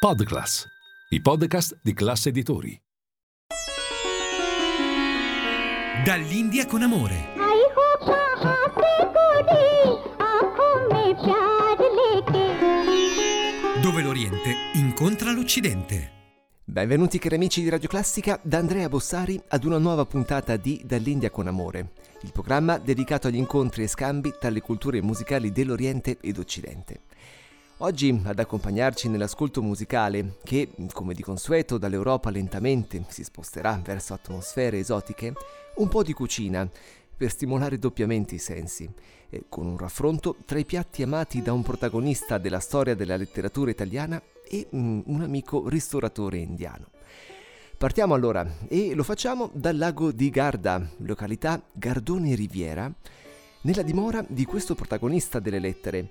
Podclass, i podcast di classe editori. Dall'India con amore. Dove l'Oriente incontra l'Occidente. Benvenuti cari amici di Radio Classica da Andrea Bossari ad una nuova puntata di Dall'India con Amore, il programma dedicato agli incontri e scambi tra le culture musicali dell'Oriente ed Occidente. Oggi ad accompagnarci nell'ascolto musicale, che come di consueto dall'Europa lentamente si sposterà verso atmosfere esotiche, un po' di cucina per stimolare doppiamente i sensi, eh, con un raffronto tra i piatti amati da un protagonista della storia della letteratura italiana e mm, un amico ristoratore indiano. Partiamo allora e lo facciamo dal lago di Garda, località Gardone Riviera, nella dimora di questo protagonista delle lettere,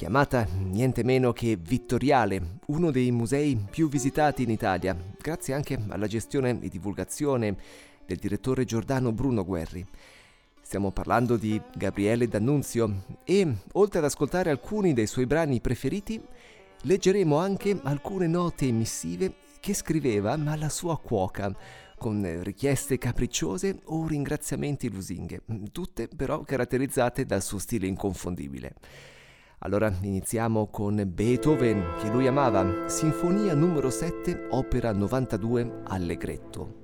chiamata niente meno che Vittoriale, uno dei musei più visitati in Italia, grazie anche alla gestione e divulgazione del direttore Giordano Bruno Guerri. Stiamo parlando di Gabriele D'Annunzio e, oltre ad ascoltare alcuni dei suoi brani preferiti, leggeremo anche alcune note missive che scriveva alla sua cuoca, con richieste capricciose o ringraziamenti lusinghe, tutte però caratterizzate dal suo stile inconfondibile. Allora iniziamo con Beethoven, che lui amava, Sinfonia numero 7, opera 92, Allegretto.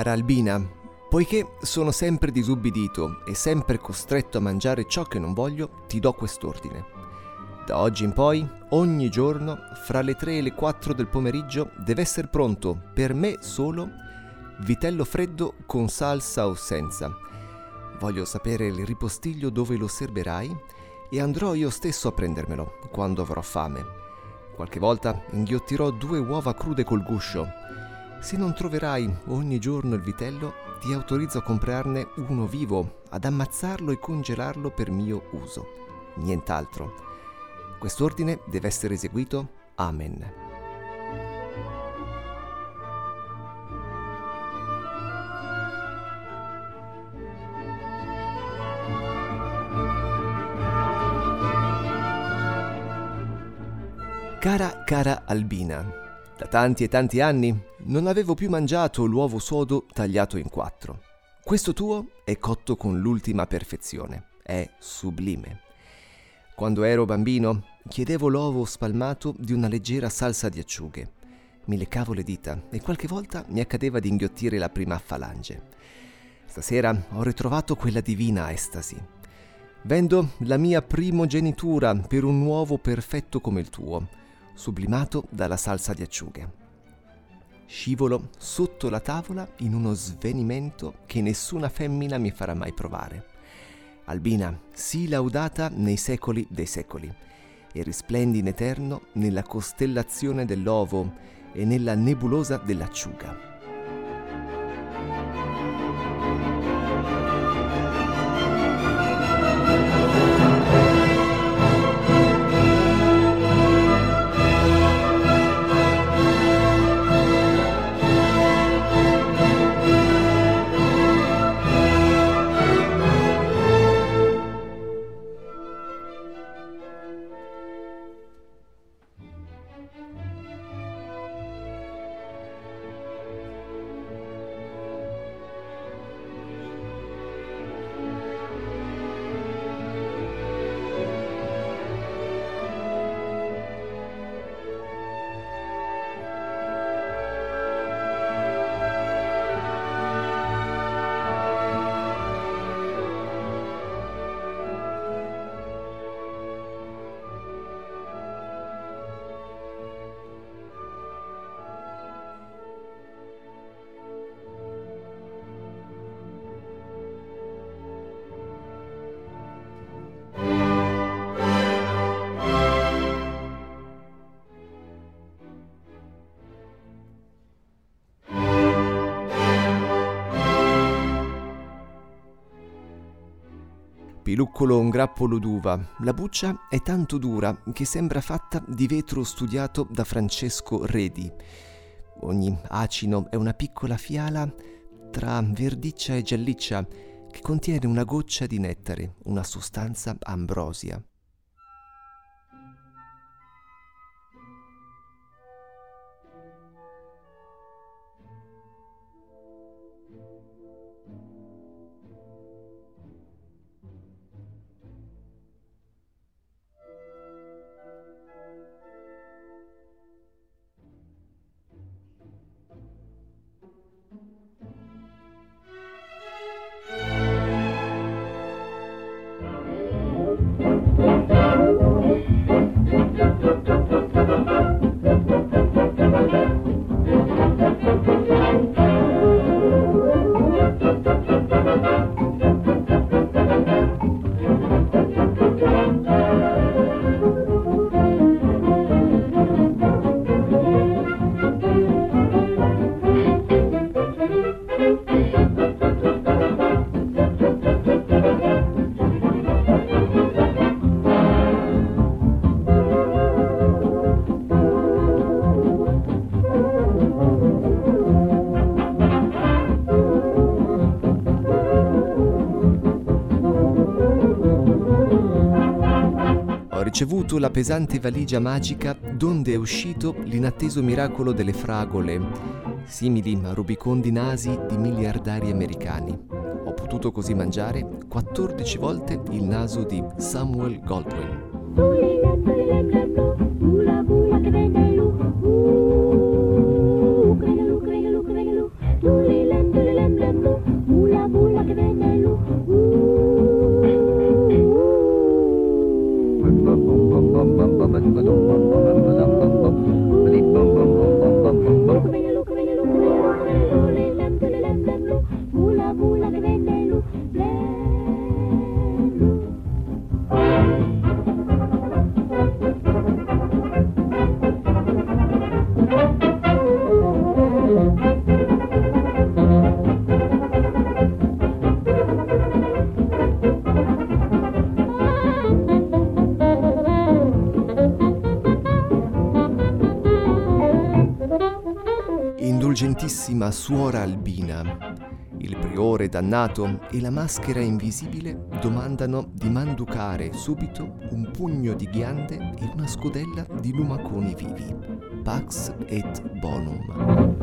Cara Albina, poiché sono sempre disubbidito e sempre costretto a mangiare ciò che non voglio, ti do quest'ordine. Da oggi in poi, ogni giorno, fra le 3 e le 4 del pomeriggio, deve essere pronto, per me solo, vitello freddo con salsa o senza. Voglio sapere il ripostiglio dove lo serberai e andrò io stesso a prendermelo quando avrò fame. Qualche volta inghiottirò due uova crude col guscio. Se non troverai ogni giorno il vitello, ti autorizzo a comprarne uno vivo, ad ammazzarlo e congelarlo per mio uso. Nient'altro. Quest'ordine deve essere eseguito. Amen. Cara, cara Albina, da tanti e tanti anni non avevo più mangiato l'uovo sodo tagliato in quattro. Questo tuo è cotto con l'ultima perfezione, è sublime. Quando ero bambino chiedevo l'uovo spalmato di una leggera salsa di acciughe. Mi leccavo le dita e qualche volta mi accadeva di inghiottire la prima falange. Stasera ho ritrovato quella divina estasi. Vendo la mia primogenitura per un uovo perfetto come il tuo sublimato dalla salsa di acciughe. Scivolo sotto la tavola in uno svenimento che nessuna femmina mi farà mai provare. Albina, sii laudata nei secoli dei secoli e risplendi in eterno nella costellazione dell'ovo e nella nebulosa dell'acciuga. Piluccolo un grappolo d'uva. La buccia è tanto dura che sembra fatta di vetro studiato da Francesco Redi. Ogni acino è una piccola fiala tra verdiccia e gialliccia che contiene una goccia di nettare, una sostanza ambrosia. Música la pesante valigia magica donde è uscito l'inatteso miracolo delle fragole, simili a rubicondi nasi di miliardari americani. Ho potuto così mangiare 14 volte il naso di Samuel Goldwyn. Dannato e la maschera invisibile domandano di manducare subito un pugno di ghiande e una scodella di lumaconi vivi. Pax et bonum.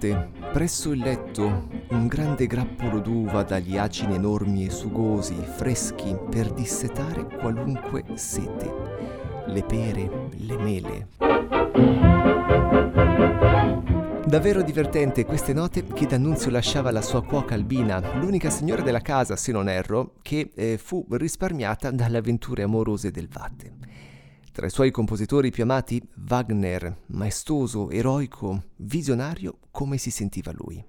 Stanotte, presso il letto, un grande grappolo d'uva dagli acini enormi e sugosi, freschi, per dissetare qualunque sete. Le pere, le mele. Davvero divertente queste note che D'Annunzio lasciava alla sua cuoca Albina, l'unica signora della casa, se non erro, che eh, fu risparmiata dalle avventure amorose del Vatte. Tra i suoi compositori più amati, Wagner, maestoso, eroico, visionario come si sentiva lui.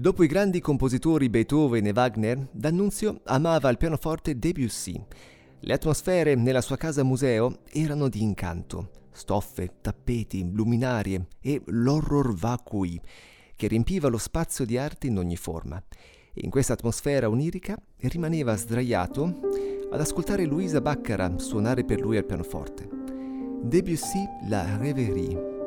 Dopo i grandi compositori Beethoven e Wagner, D'Annunzio amava al pianoforte Debussy. Le atmosfere nella sua casa museo erano di incanto. Stoffe, tappeti, luminarie e l'horror vacui che riempiva lo spazio di arte in ogni forma. In questa atmosfera onirica rimaneva sdraiato ad ascoltare Luisa Baccara suonare per lui al pianoforte. Debussy La Rêverie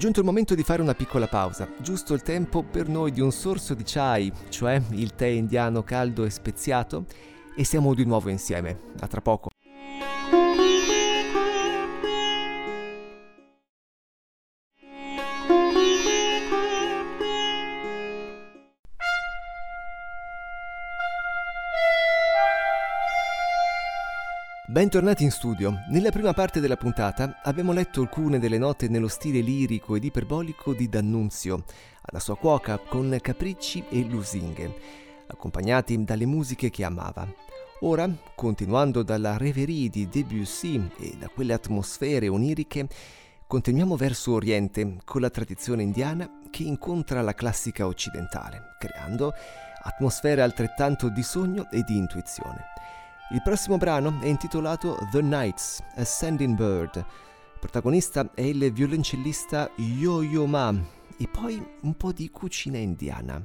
giunto il momento di fare una piccola pausa, giusto il tempo per noi di un sorso di chai, cioè il tè indiano caldo e speziato, e siamo di nuovo insieme. A tra poco. Bentornati in studio. Nella prima parte della puntata abbiamo letto alcune delle note nello stile lirico ed iperbolico di D'Annunzio, alla sua cuoca con capricci e lusinghe, accompagnati dalle musiche che amava. Ora, continuando dalla reverie di Debussy e da quelle atmosfere oniriche, continuiamo verso Oriente con la tradizione indiana che incontra la classica occidentale, creando atmosfere altrettanto di sogno e di intuizione. Il prossimo brano è intitolato The Nights, Ascending Bird. Il protagonista è il violoncellista Yo-Yo Ma e poi un po' di cucina indiana.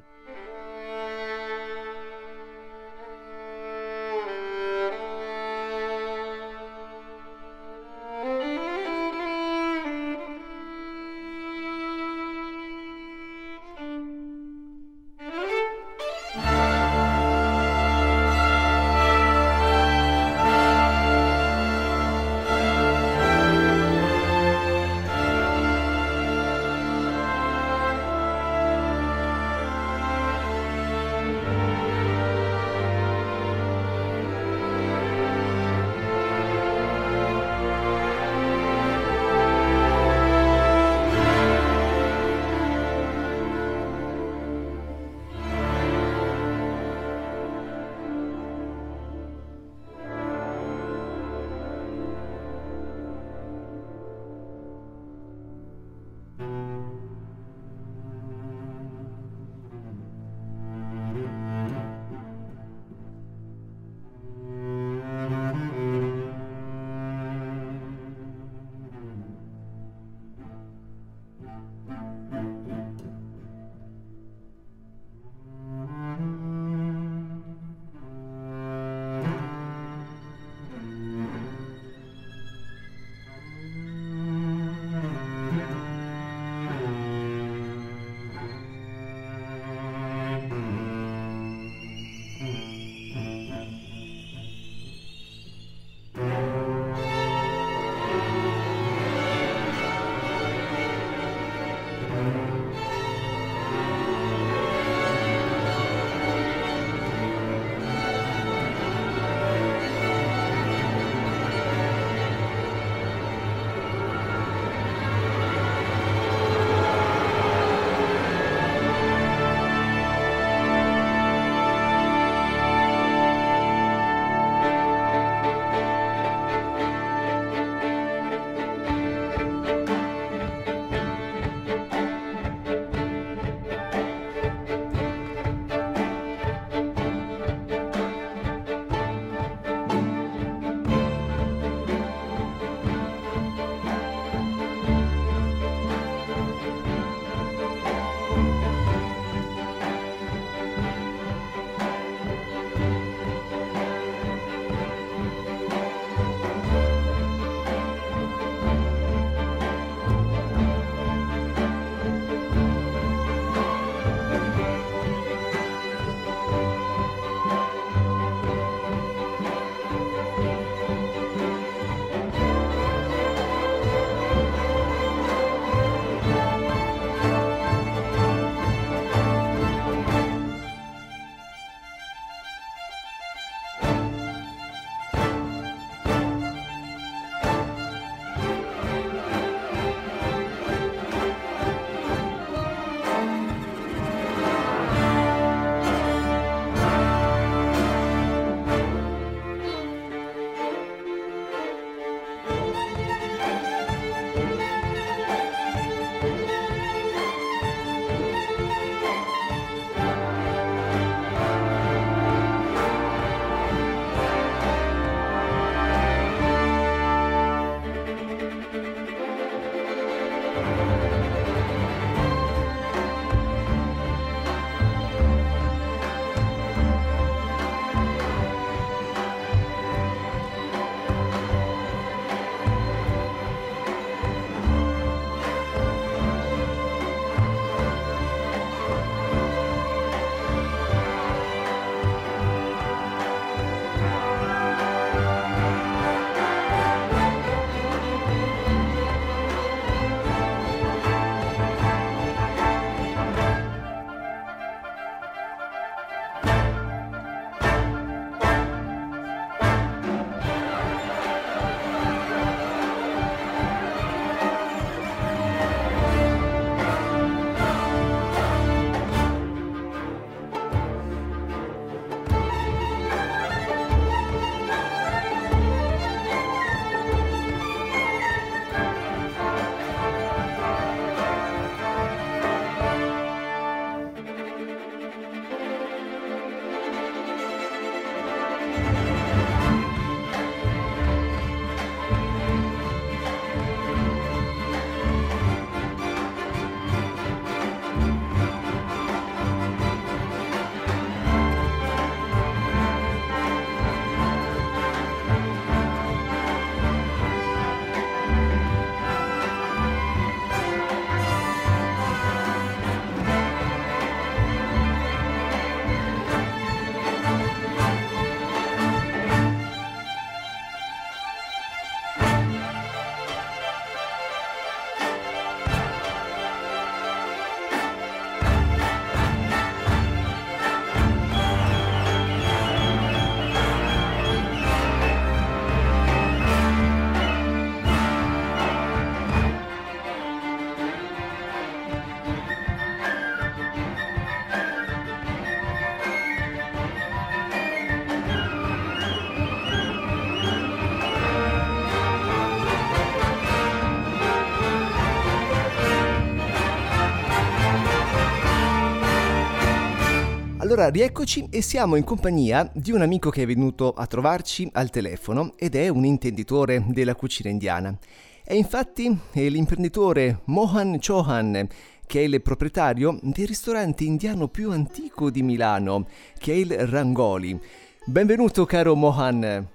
Allora, rieccoci e siamo in compagnia di un amico che è venuto a trovarci al telefono ed è un intenditore della cucina indiana. È infatti l'imprenditore Mohan Chauhan, che è il proprietario del ristorante indiano più antico di Milano, che è il Rangoli. Benvenuto caro Mohan.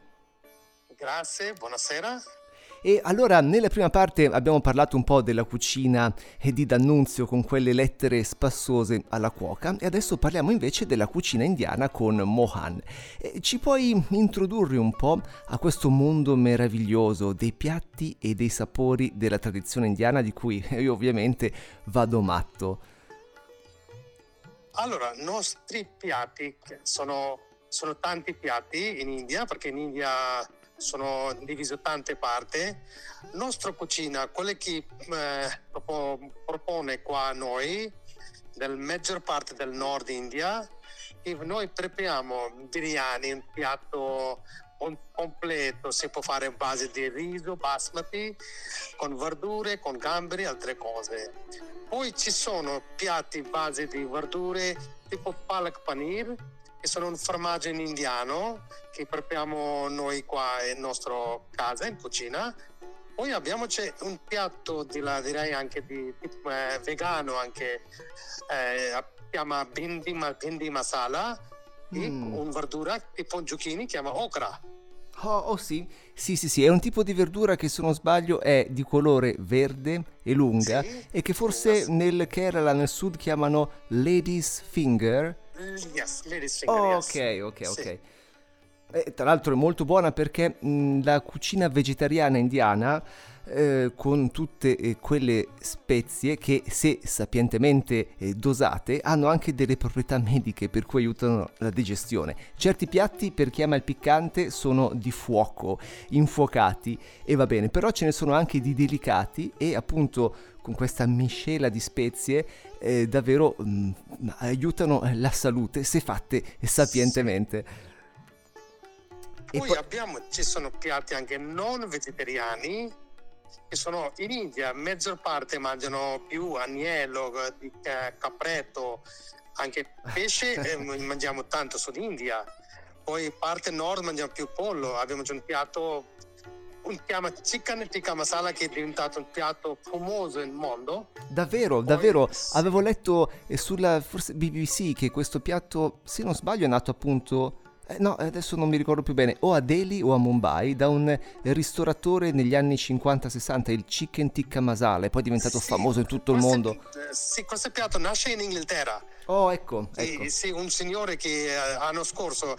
Grazie, buonasera. E allora nella prima parte abbiamo parlato un po' della cucina di D'Annunzio con quelle lettere spassose alla cuoca e adesso parliamo invece della cucina indiana con Mohan. Ci puoi introdurre un po' a questo mondo meraviglioso dei piatti e dei sapori della tradizione indiana di cui io ovviamente vado matto? Allora, i nostri piatti sono, sono tanti piatti in India perché in India sono divisi in tante parti. La nostra cucina, quella che eh, propone qua a noi, nella maggior parte del nord India, e noi prepariamo biryani, un piatto completo, si può fare in base di riso, basmati, con verdure, con gamberi altre cose. Poi ci sono piatti in base di verdure tipo palak paneer, che sono un formaggio in indiano che prepariamo noi qua in nostra casa, in cucina. Poi abbiamo un piatto di là, direi anche di, di eh, vegano, anche eh, chiama bindi, bindi masala, mm. un verdura tipo zucchini, chiama okra. Oh, oh, sì, sì, sì, sì, è un tipo di verdura che se non sbaglio è di colore verde e lunga Sì, e che forse nel Kerala, nel sud, chiamano lady's finger. Yes, ladies finger, Oh, yes. ok, ok, Sì. ok. E, tra l'altro è molto buona perché mh, la cucina vegetariana indiana, eh, con tutte eh, quelle spezie che, se sapientemente eh, dosate, hanno anche delle proprietà mediche per cui aiutano la digestione. Certi piatti, per chi ama il piccante, sono di fuoco, infuocati e va bene, però ce ne sono anche di delicati e appunto con questa miscela di spezie eh, davvero mh, aiutano la salute se fatte sapientemente. E Poi poi- abbiamo, ci sono piatti anche non vegetariani che sono in India, maggior parte mangiano più agnello, eh, eh, capretto, anche pesce eh, mangiamo tanto sud India. Poi parte nord mangiamo più pollo, abbiamo già un piatto, un chiama chicken tikka masala che è diventato un piatto famoso nel mondo. Davvero, Poi- davvero, avevo letto eh, sulla forse BBC che questo piatto, se non sbaglio, è nato appunto, eh, no, adesso non mi ricordo più bene, o a Delhi o a Mumbai, da un ristoratore negli anni 50-60, il Chicken Tikka Masala, e poi è diventato Sì, famoso in tutto il mondo. eh, Sì, questo piatto nasce in Inghilterra. Oh, ecco, Sì, ecco. sì, un signore che eh, l'anno scorso,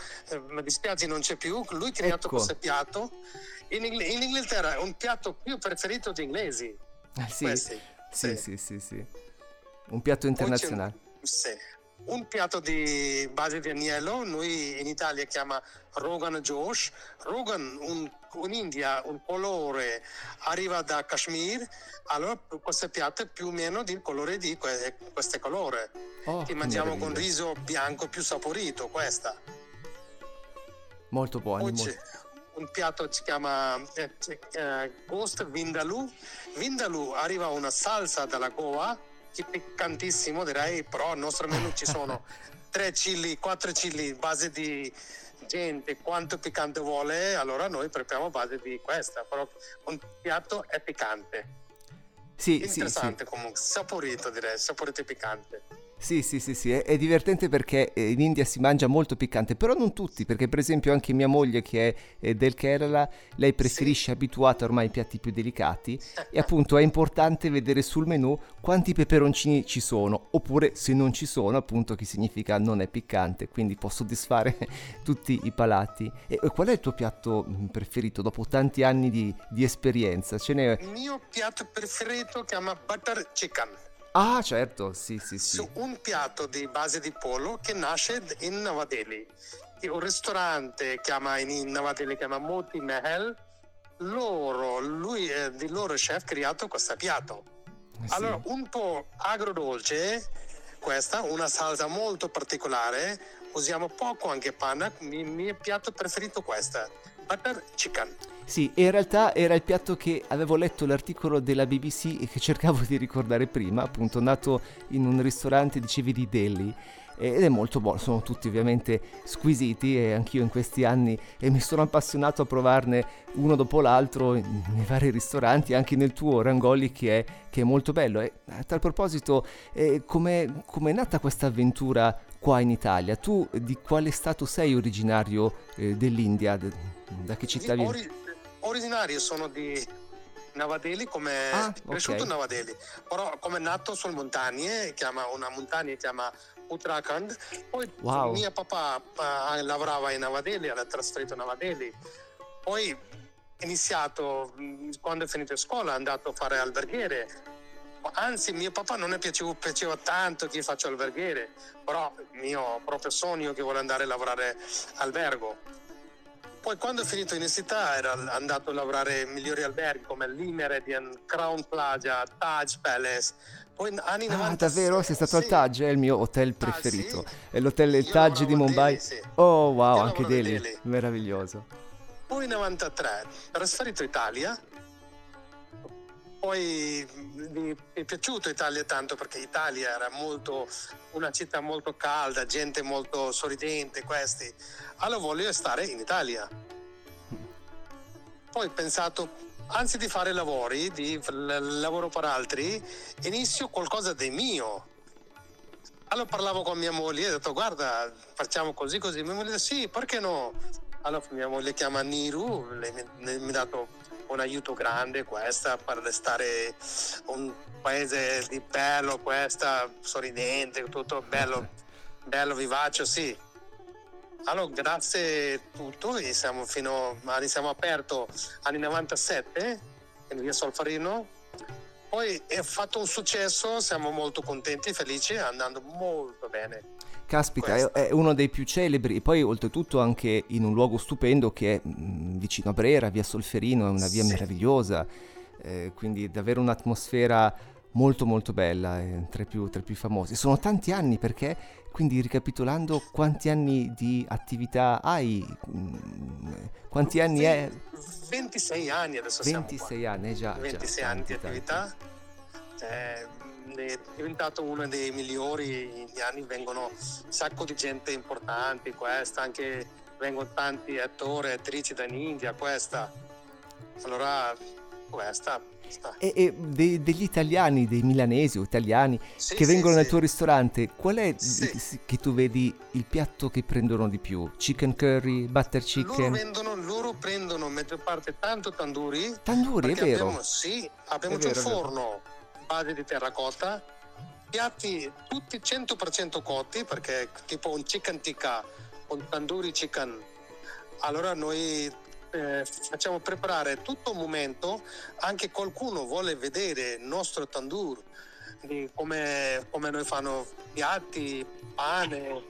mi dispiace non c'è più, lui ha creato Ecco. questo piatto. In, Ingl- in Inghilterra è un piatto più preferito degli inglesi. Eh, sì, questi. sì, sì, sì, sì. Un piatto internazionale. sì. Un piatto di base di agnello, noi in Italia chiama Rogan Josh. Rogan un, in India un colore arriva da Kashmir, allora questo piatto è più o meno del colore di que- questo colore. Oh, che mangiamo con riso bianco più saporito, questa. Molto buoni, Poi molto... un piatto si chiama eh, eh, Ghost Vindaloo. Vindaloo arriva una salsa dalla Goa, che piccantissimo direi, però al nostro menù ci sono tre chili, quattro chili, base di gente, quanto piccante vuole, allora noi prepariamo a base di questa, però un piatto è piccante. Sì, sì, sì. Interessante comunque, saporito direi, saporito e piccante. Sì, sì, sì, sì, è, è divertente perché eh, in India si mangia molto piccante, però non tutti, perché per esempio anche mia moglie che è eh, del Kerala, lei preferisce abituata ormai ai piatti più delicati e appunto è importante vedere sul menù quanti peperoncini ci sono, oppure se non ci sono appunto che significa non è piccante, quindi può soddisfare tutti i palati. E e qual è il tuo piatto mm, preferito dopo tanti anni di, di esperienza? Ce n'è... Il mio piatto preferito si chiama butter chicken. Ah certo, sì, sì, sì. su un piatto di base di pollo che nasce in Navadeli. Un ristorante chiama in Navadeli chiama Moti Mahal. Loro, lui è di loro chef creato questo piatto. Eh sì. Allora, un po' agrodolce, questa, una salsa molto particolare. Usiamo poco anche panna. Il mio piatto preferito è questa. Butter chicken. Sì, in realtà era il piatto che avevo letto l'articolo della BBC e che cercavo di ricordare prima, appunto nato in un ristorante, dicevi di Delhi. Ed è molto buono, sono tutti ovviamente squisiti e anch'io in questi anni e mi sono appassionato a provarne uno dopo l'altro nei vari ristoranti, anche nel tuo Rangoli che è, che è molto bello. E a tal proposito, eh, come è nata questa avventura qua in Italia? Tu di quale stato sei originario eh, dell'India? De- da che città vieni? Ori- originario sono di Navadeli, come Ah, cresciuto Navadeli, però come nato sulle montagne, chiama una montagna che chiama Uttarakhand. Poi Wow. mio papà eh, lavorava in Navadeli, era trasferito a Navadeli. Poi iniziato, quando è finito scuola, è andato a fare alberghiere. Anzi, mio papà non è piaciuto, piaceva tanto che io faccio alberghiere, però il mio proprio sogno che vuole andare a lavorare albergo. Poi quando ho finito l'università era andato a lavorare in migliori alberghi come l'Imeredian, Crown Plaza, Taj Palace. Poi anni Ah, 90 davvero? Sei stato al sì. Taj? È il mio hotel preferito. sì. È l'hotel Io Taj di Mumbai. Delhi, sì. Oh, wow, Io anche Delhi. Delhi. Meraviglioso. Poi nel 93 trasferito in Italia. Poi mi è piaciuto Italia tanto perché Italia era molto una città molto calda, gente molto sorridente, questi. Allora voglio stare in Italia. Poi ho pensato, anzi di fare lavori, di lavoro per altri, inizio qualcosa di mio. Allora parlavo con mia moglie e ho detto guarda facciamo così così. Mia moglie ha detto sì perché no? Allora mia moglie chiama Niru, mi, ha dato un aiuto grande questa per stare un paese di bello, questa sorridente, tutto bello, bello vivace, sì. Allora, grazie a tutto, e siamo fino a, siamo aperto anni 97 in via Solfarino. Poi è fatto un successo, siamo molto contenti, felici, andando molto bene. Caspita, è, Questo. è uno dei più celebri, poi oltretutto anche in un luogo stupendo che è mm, vicino a Brera, via Solferino, è una via Sì. meravigliosa, eh, quindi davvero un'atmosfera molto molto bella, eh, tra, i più, tra i più famosi. Sono tanti anni perché, quindi ricapitolando, quanti anni di attività hai? Mm, Quanti anni è? 26 anni adesso siamo qua. 26 anni, eh già. già, 26 anni di tanti, attività. Eh, è diventato uno dei migliori, negli anni vengono un sacco di gente importante, questa, anche vengono tanti attori e attrici dall'India, questa. Allora, questa. E, e de- degli italiani, dei milanesi o italiani Sì, che sì, vengono nel sì. tuo ristorante, qual è che tu vedi il piatto che prendono di più? Chicken curry, butter Loro, chicken? vendono, loro prendono maggior parte tanto tanduri. Tanduri, è vero. Abbiamo, sì, abbiamo un vero, vero. forno base di terracotta, piatti tutti 100% cotti perché tipo un chicken tikka, un tandoori chicken. Allora noi eh, facciamo preparare tutto un momento, anche qualcuno vuole vedere il nostro tandoor, come, come noi fanno piatti, pane,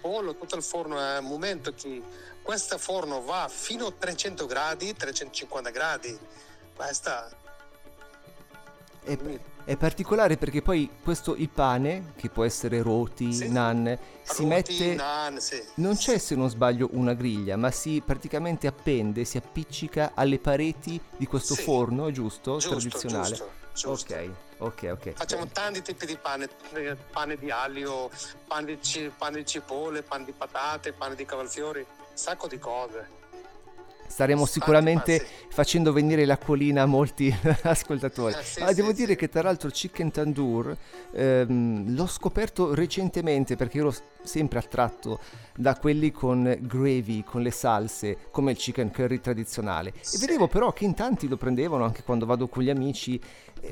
pollo, tutto il forno è un momento che questo forno va fino a 300 gradi, 350 gradi. Questa È, è particolare perché poi questo il pane, che può essere roti, Sì. nan, si roti, mette... naan, sì. Non c'è se non sbaglio una griglia, ma si praticamente appende, si appiccica alle pareti di questo Sì. forno, giusto? Giusto, Tradizionale. giusto, giusto. Ok, ok, ok. Facciamo tanti tipi di pane, eh, pane di aglio, pane di, pane di cipolle, pane di patate, pane di cavolfiori, un sacco di cose. Staremo sicuramente facendo venire l'acquolina a molti ascoltatori. Eh, Ma devo sì, dire che tra l'altro Chicken Tandoor ehm, l'ho scoperto recentemente perché ero s- sempre attratto da quelli con gravy, con le salse, come il chicken curry tradizionale. E vedevo però che in tanti lo prendevano anche quando vado con gli amici.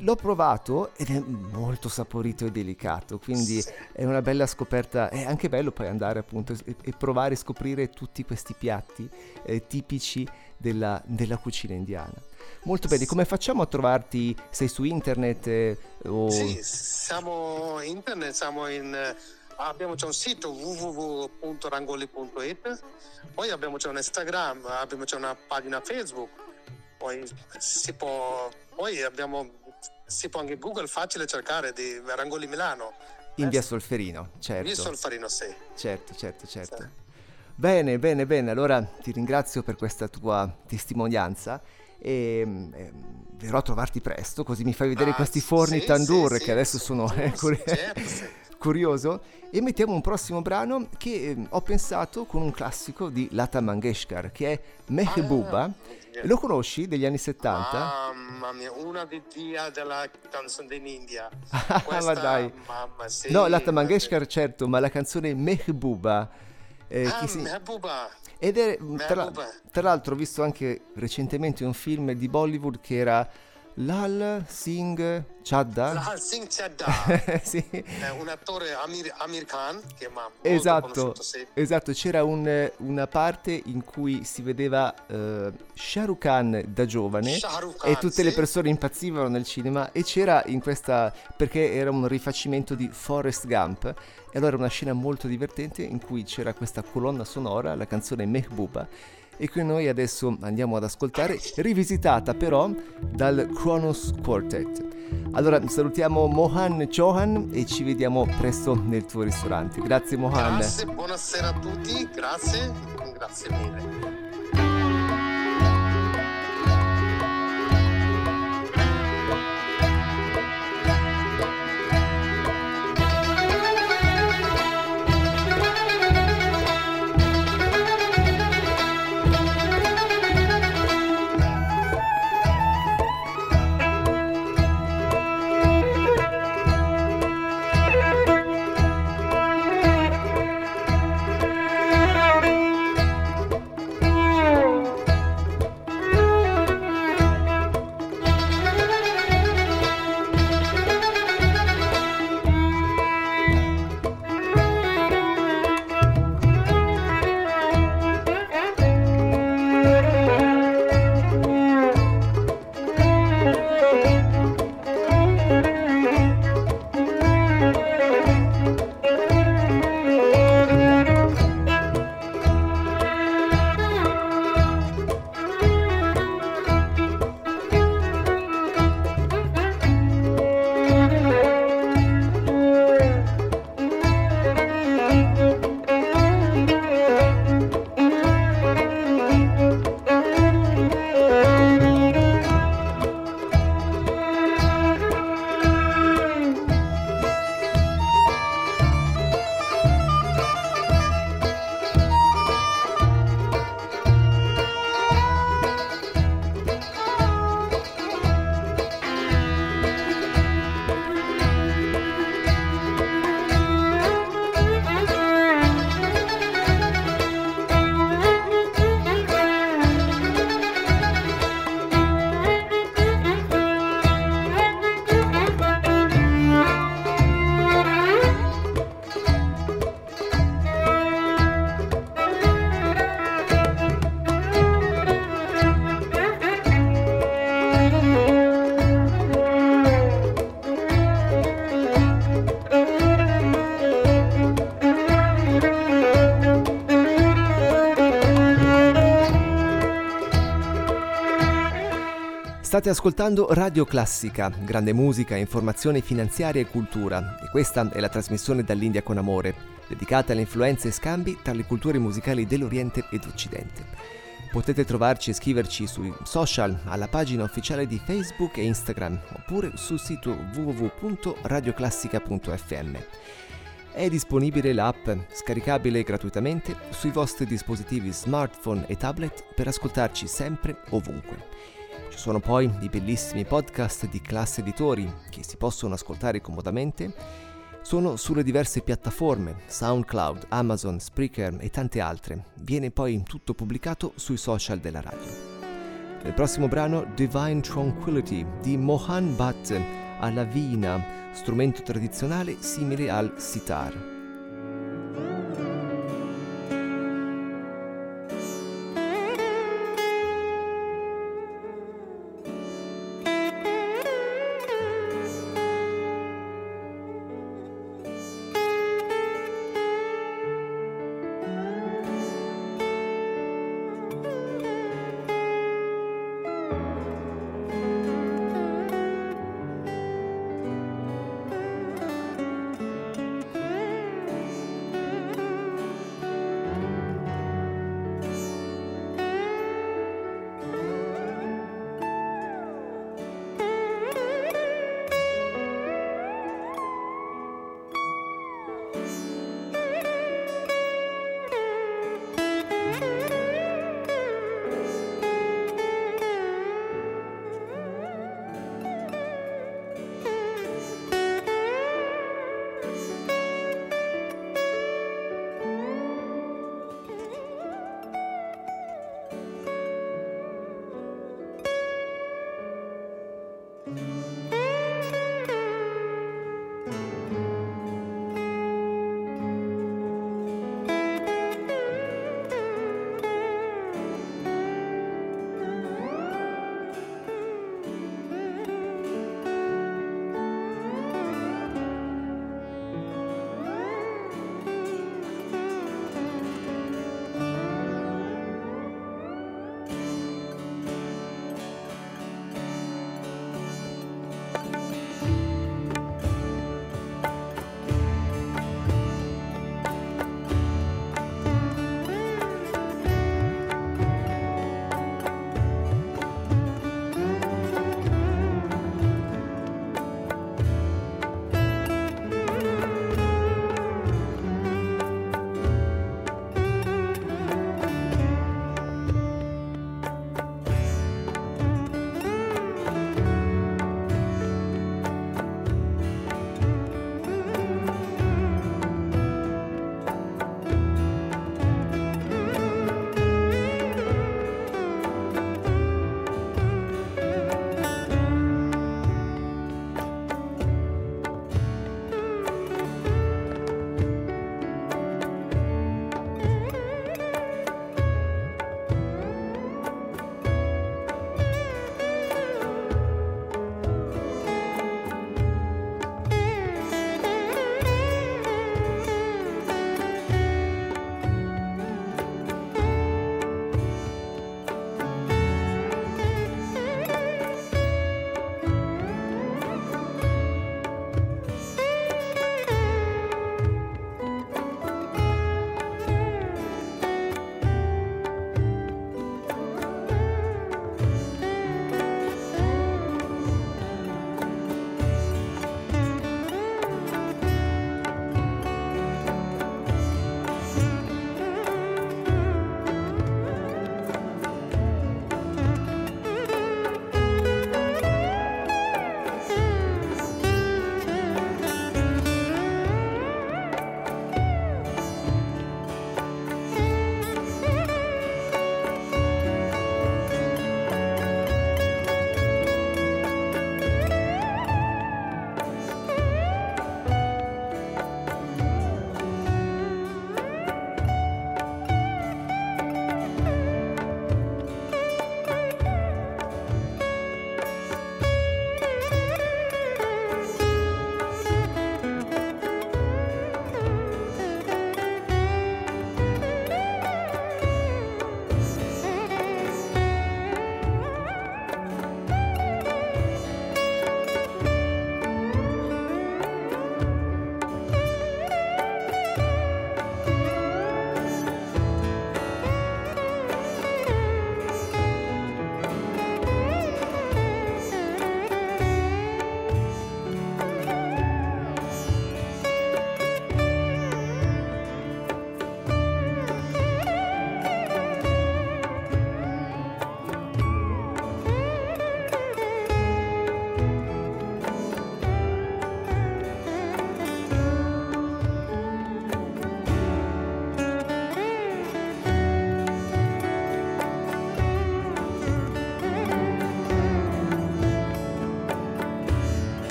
L'ho provato ed è molto saporito e delicato, quindi Sì. è una bella scoperta. È anche bello poi andare appunto e, e provare e scoprire tutti questi piatti eh, tipici della, della cucina indiana. Molto bene, come facciamo a trovarti? Sei su internet? eh, o... Sì, siamo internet, siamo in... Abbiamo c'è un sito www.rangoli.it, poi abbiamo c'è un Instagram, abbiamo c'è una pagina Facebook, poi si può, poi abbiamo, si può anche Google facile cercare di Rangoli Milano. In via Solferino, certo. Via Solfarino, sì. Certo, certo, certo. Sì. Bene, bene, bene. Allora ti ringrazio per questa tua testimonianza e mm, ehm, verrò a trovarti presto, così mi fai vedere Ah, questi forni sì, tandoor sì, che adesso sono eh, certo. Curioso e mettiamo un prossimo brano che eh, ho pensato con un classico di Lata Mangeshkar che è Mehbooba. Ah, Lo conosci degli anni 70? Mamma mia, una dia della canzone dell'India. Ah, Questa, ma dai. Mamma, sì. No, Lata Mangeshkar certo, ma la canzone Mehbooba eh, Ah, si- Mehbooba. ed è tra, tra l'altro ho visto anche recentemente un film di Bollywood che era Lal Singh Chadda. Lal Singh Chadda. sì. È un attore Amir, Amir Khan che ma molto Esatto, sì. esatto, c'era un- una parte in cui si vedeva eh, Shah Rukh Khan da giovane Rukh e Khan, tutte le sì. persone impazzivano nel cinema e c'era in questa perché era un rifacimento di Forrest Gump e allora era una scena molto divertente in cui c'era questa colonna sonora, la canzone Mehbooba e che noi adesso andiamo ad ascoltare, rivisitata però dal Kronos Quartet. Allora salutiamo Mohan Chauhan e ci vediamo presto nel tuo ristorante. Grazie Mohan. Grazie, buonasera a tutti, grazie, grazie mille. State ascoltando Radio Classica, grande musica, informazione finanziaria e cultura, e questa è la trasmissione dall'India con amore, dedicata alle influenze e scambi tra le culture musicali dell'Oriente ed Occidente. Potete trovarci e scriverci sui social, alla pagina ufficiale di Facebook e Instagram, oppure sul sito www.radioclassica.fm. È disponibile l'app, scaricabile gratuitamente, sui vostri dispositivi smartphone e tablet per ascoltarci sempre, ovunque. Ci sono poi i bellissimi podcast di classe editori che si possono ascoltare comodamente. Sono sulle diverse piattaforme, SoundCloud, Amazon, Spreaker e tante altre. Viene poi tutto pubblicato sui social della radio. Nel prossimo brano Divine Tranquility di Mohan Bhatt alla vina, strumento tradizionale simile al sitar.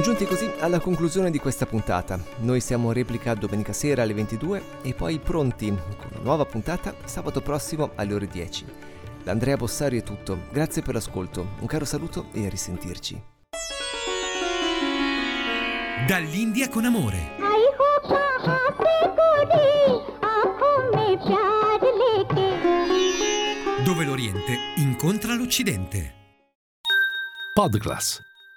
Siamo giunti così alla conclusione di questa puntata. Noi siamo a replica domenica sera alle 22 e poi pronti con una nuova puntata sabato prossimo alle ore 10. Da Andrea Bossari è tutto, grazie per l'ascolto, un caro saluto e a risentirci. Dall'India con amore. Dove l'Oriente incontra l'Occidente. Podcast